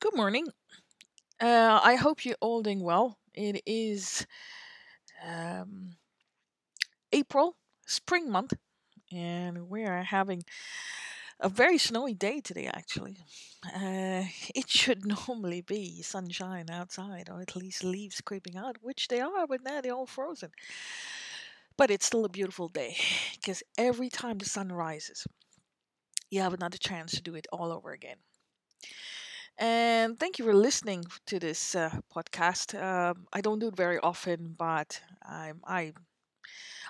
Good morning. Uh, I hope you're all doing well. It is um, April, spring month, and we are having a very snowy day today, actually. Uh, it should normally be sunshine outside, or at least leaves creeping out, which they are, but now they're all frozen. But it's still a beautiful day because every time the sun rises, you have another chance to do it all over again. And thank you for listening to this uh, podcast. Um, I don't do it very often, but I'm, I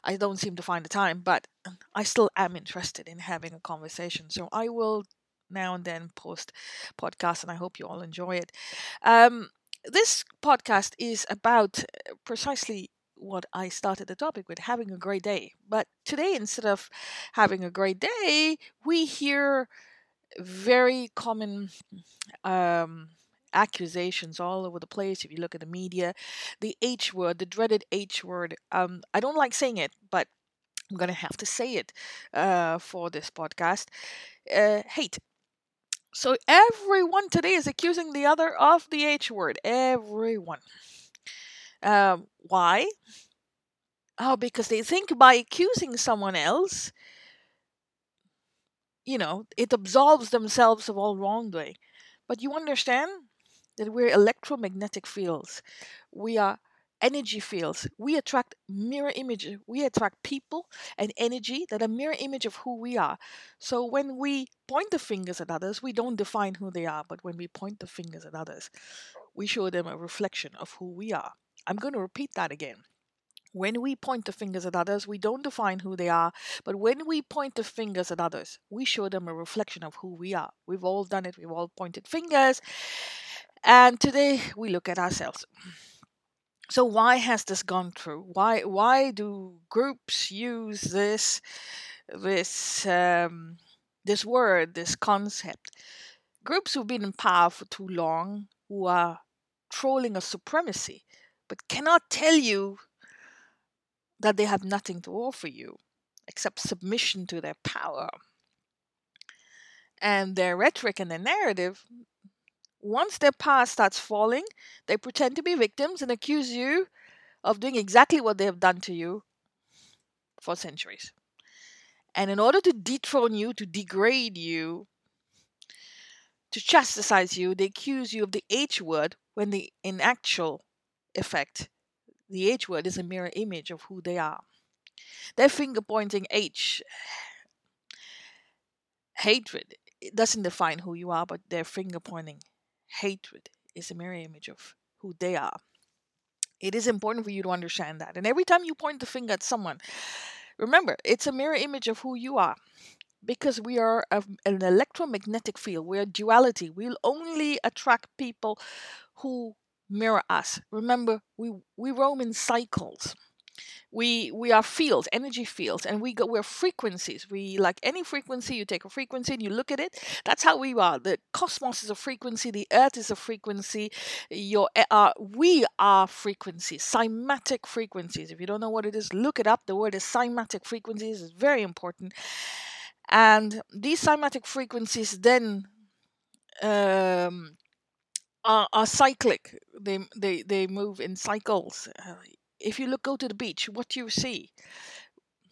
I don't seem to find the time. But I still am interested in having a conversation, so I will now and then post podcasts, and I hope you all enjoy it. Um, this podcast is about uh, precisely what I started the topic with having a great day. But today, instead of having a great day, we hear very common um, accusations all over the place. If you look at the media, the H word, the dreaded H word. Um, I don't like saying it, but I'm gonna have to say it uh, for this podcast. Uh, hate. So everyone today is accusing the other of the H word. Everyone. Um, why? Oh, because they think by accusing someone else, you know, it absolves themselves of all wrongdoing. But you understand that we're electromagnetic fields. We are energy fields. We attract mirror image. We attract people and energy that are mirror image of who we are. So when we point the fingers at others, we don't define who they are. But when we point the fingers at others, we show them a reflection of who we are. I'm going to repeat that again. When we point the fingers at others, we don't define who they are, but when we point the fingers at others, we show them a reflection of who we are. We've all done it, we've all pointed fingers, and today we look at ourselves. So why has this gone through? Why why do groups use this this um, this word, this concept? Groups who've been in power for too long, who are trolling a supremacy, but cannot tell you that they have nothing to offer you except submission to their power. And their rhetoric and their narrative, once their power starts falling, they pretend to be victims and accuse you of doing exactly what they have done to you for centuries. And in order to dethrone you, to degrade you, to chastise you, they accuse you of the H word when the in actual effect the H word is a mirror image of who they are. Their finger pointing H, hatred, it doesn't define who you are, but their finger pointing hatred is a mirror image of who they are. It is important for you to understand that. And every time you point the finger at someone, remember, it's a mirror image of who you are. Because we are a, an electromagnetic field, we're duality. We'll only attract people who mirror us. Remember, we we roam in cycles. We we are fields, energy fields, and we go we're frequencies. We like any frequency. You take a frequency and you look at it. That's how we are. The cosmos is a frequency. The earth is a frequency. Your uh, we are frequencies, cymatic frequencies. If you don't know what it is, look it up. The word is cymatic frequencies. is very important. And these cymatic frequencies then um, are, are cyclic. They they they move in cycles. Uh, if you look go to the beach, what do you see?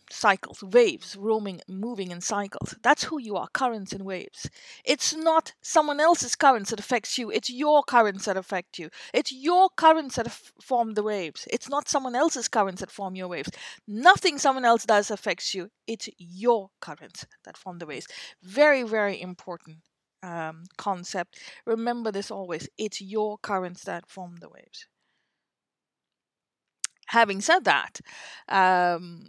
Cycles, waves, roaming, moving in cycles. That's who you are. Currents and waves. It's not someone else's currents that affects you. It's your currents that affect you. It's your currents that form the waves. It's not someone else's currents that form your waves. Nothing someone else does affects you. It's your currents that form the waves. Very, very important um, concept. Remember this always it's your currents that form the waves. Having said that, um,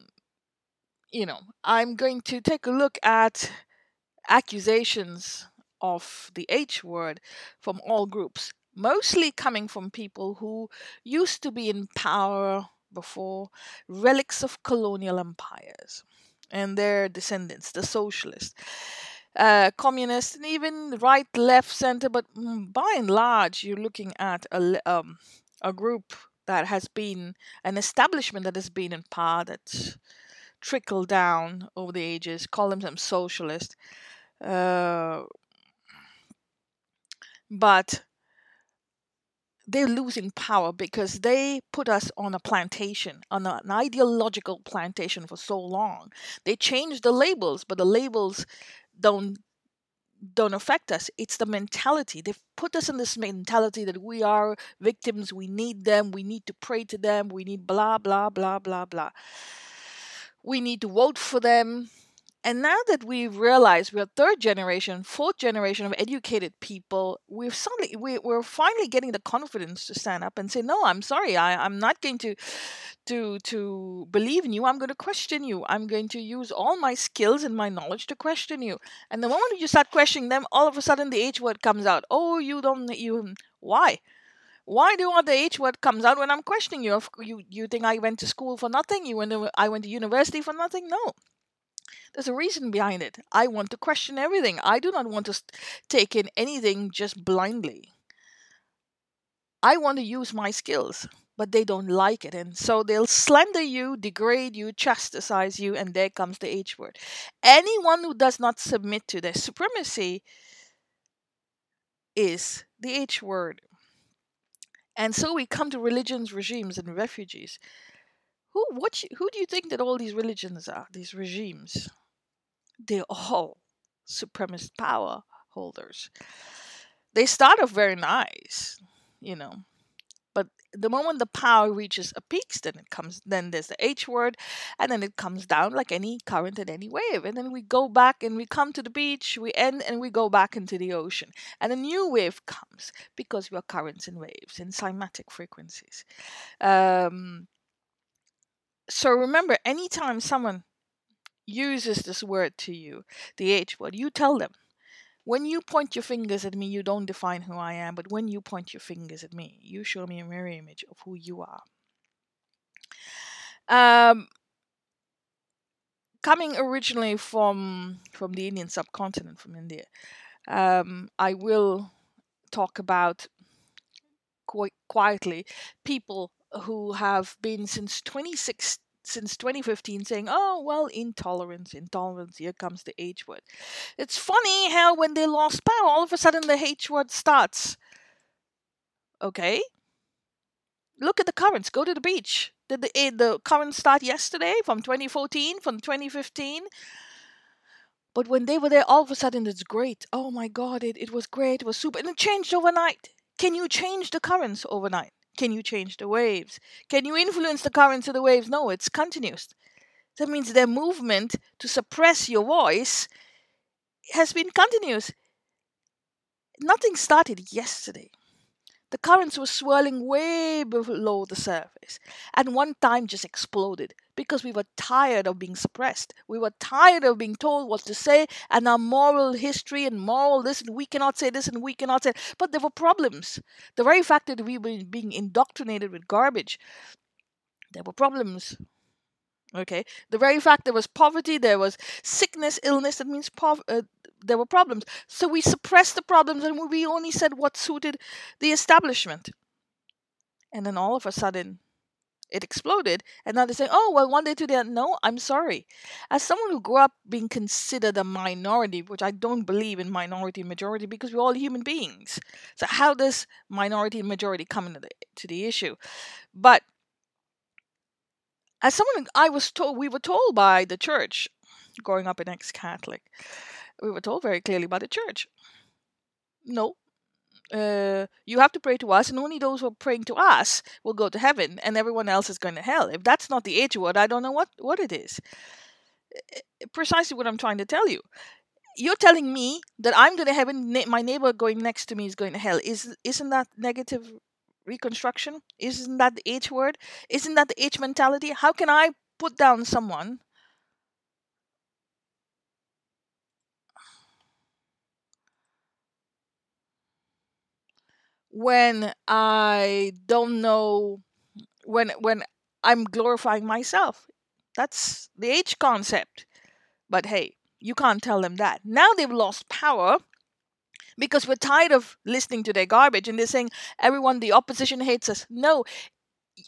you know, I'm going to take a look at accusations of the H word from all groups, mostly coming from people who used to be in power before, relics of colonial empires, and their descendants, the socialists uh, communist, and even right, left, center. But mm, by and large, you're looking at a, um, a group that has been an establishment that has been in power that's trickled down over the ages, call themselves socialist. Uh, but they're losing power because they put us on a plantation, on an ideological plantation for so long. They changed the labels, but the labels don't don't affect us. It's the mentality. They've put us in this mentality that we are victims, we need them, we need to pray to them, we need blah, blah, blah, blah, blah. We need to vote for them. And now that we've realized we're third generation, fourth generation of educated people, we've suddenly we, we're finally getting the confidence to stand up and say, "No, I'm sorry, I, I'm not going to to to believe in you. I'm going to question you. I'm going to use all my skills and my knowledge to question you." And the moment you start questioning them, all of a sudden the H word comes out. Oh, you don't you hmm, why? Why do all the H word comes out when I'm questioning you? You you think I went to school for nothing? You went to, I went to university for nothing? No. There's a reason behind it. I want to question everything. I do not want to take in anything just blindly. I want to use my skills, but they don't like it. And so they'll slander you, degrade you, chastise you, and there comes the H word. Anyone who does not submit to their supremacy is the H word. And so we come to religions, regimes, and refugees. Who what who do you think that all these religions are? These regimes? They're all supremacist power holders. They start off very nice, you know, but the moment the power reaches a peak, then it comes. Then there's the H word, and then it comes down like any current and any wave, and then we go back and we come to the beach, we end and we go back into the ocean, and a new wave comes because we are currents and waves and cymatic frequencies. Um, so remember, anytime someone uses this word to you, the H word, you tell them. When you point your fingers at me, you don't define who I am, but when you point your fingers at me, you show me a mirror image of who you are. Um, coming originally from from the Indian subcontinent, from India, um, I will talk about quite quietly people who have been since 26 since 2015 saying, oh, well, intolerance, intolerance, here comes the H word. It's funny how when they lost power, all of a sudden the H word starts. Okay? Look at the currents. Go to the beach. Did the, eh, the currents start yesterday from 2014, from 2015? But when they were there, all of a sudden it's great. Oh my God, it, it was great. It was super. And it changed overnight. Can you change the currents overnight? Can you change the waves? Can you influence the currents of the waves? No, it's continuous. That means their movement to suppress your voice has been continuous. Nothing started yesterday. The currents were swirling way below the surface, and one time just exploded because we were tired of being suppressed. We were tired of being told what to say, and our moral history and moral this, and we cannot say this, and we cannot say. But there were problems. The very fact that we were being indoctrinated with garbage, there were problems. Okay, the very fact there was poverty, there was sickness, illness. That means pov- uh, there were problems. So we suppressed the problems and we only said what suited the establishment. And then all of a sudden, it exploded. And now they say, oh, well, one day to the No, I'm sorry. As someone who grew up being considered a minority, which I don't believe in minority and majority because we're all human beings. So how does minority and majority come into the, to the issue? But as someone I was told, we were told by the church growing up an ex Catholic, we were told very clearly by the church no, uh, you have to pray to us, and only those who are praying to us will go to heaven, and everyone else is going to hell. If that's not the H word, I don't know what, what it is. Precisely what I'm trying to tell you. You're telling me that I'm going to heaven, my neighbor going next to me is going to hell. Is isn't that negative reconstruction? Isn't that the H word? Isn't that the H mentality? How can I put down someone when I don't know when when I'm glorifying myself. That's the age concept. But hey, you can't tell them that. Now they've lost power because we're tired of listening to their garbage and they're saying everyone the opposition hates us. No.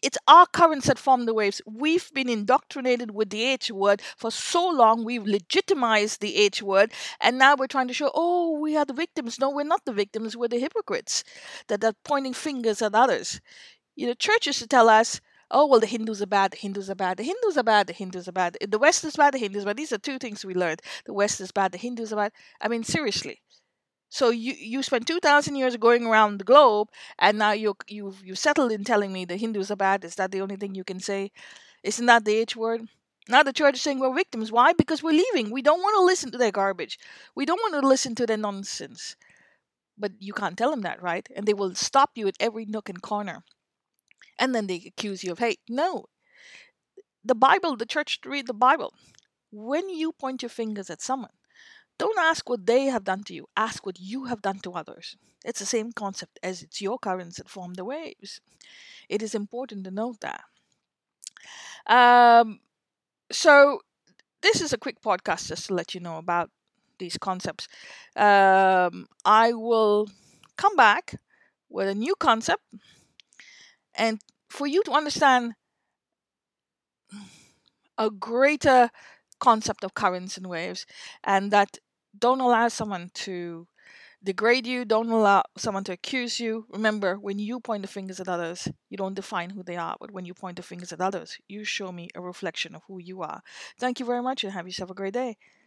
It's our currents that form the waves. We've been indoctrinated with the H word for so long, we've legitimized the H word, and now we're trying to show, oh, we are the victims. No, we're not the victims, we're the hypocrites that are pointing fingers at others. You know, churches to tell us, oh, well, the Hindus are bad, the Hindus are bad, the Hindus are bad, the Hindus are bad, the West is bad, the Hindus are bad. These are two things we learned. The West is bad, the Hindus are bad. I mean, seriously. So you you spent two thousand years going around the globe, and now you you you settled in telling me the Hindus are bad. Is that the only thing you can say? Isn't that the H word? Now the church is saying we're victims. Why? Because we're leaving. We don't want to listen to their garbage. We don't want to listen to their nonsense. But you can't tell them that, right? And they will stop you at every nook and corner. And then they accuse you of hate. No. The Bible, the church read the Bible. When you point your fingers at someone, don't ask what they have done to you, ask what you have done to others. It's the same concept as it's your currents that form the waves. It is important to note that. Um, so, this is a quick podcast just to let you know about these concepts. Um, I will come back with a new concept, and for you to understand a greater concept of currents and waves, and that don't allow someone to degrade you. Don't allow someone to accuse you. Remember, when you point the fingers at others, you don't define who they are. But when you point the fingers at others, you show me a reflection of who you are. Thank you very much and have yourself a great day.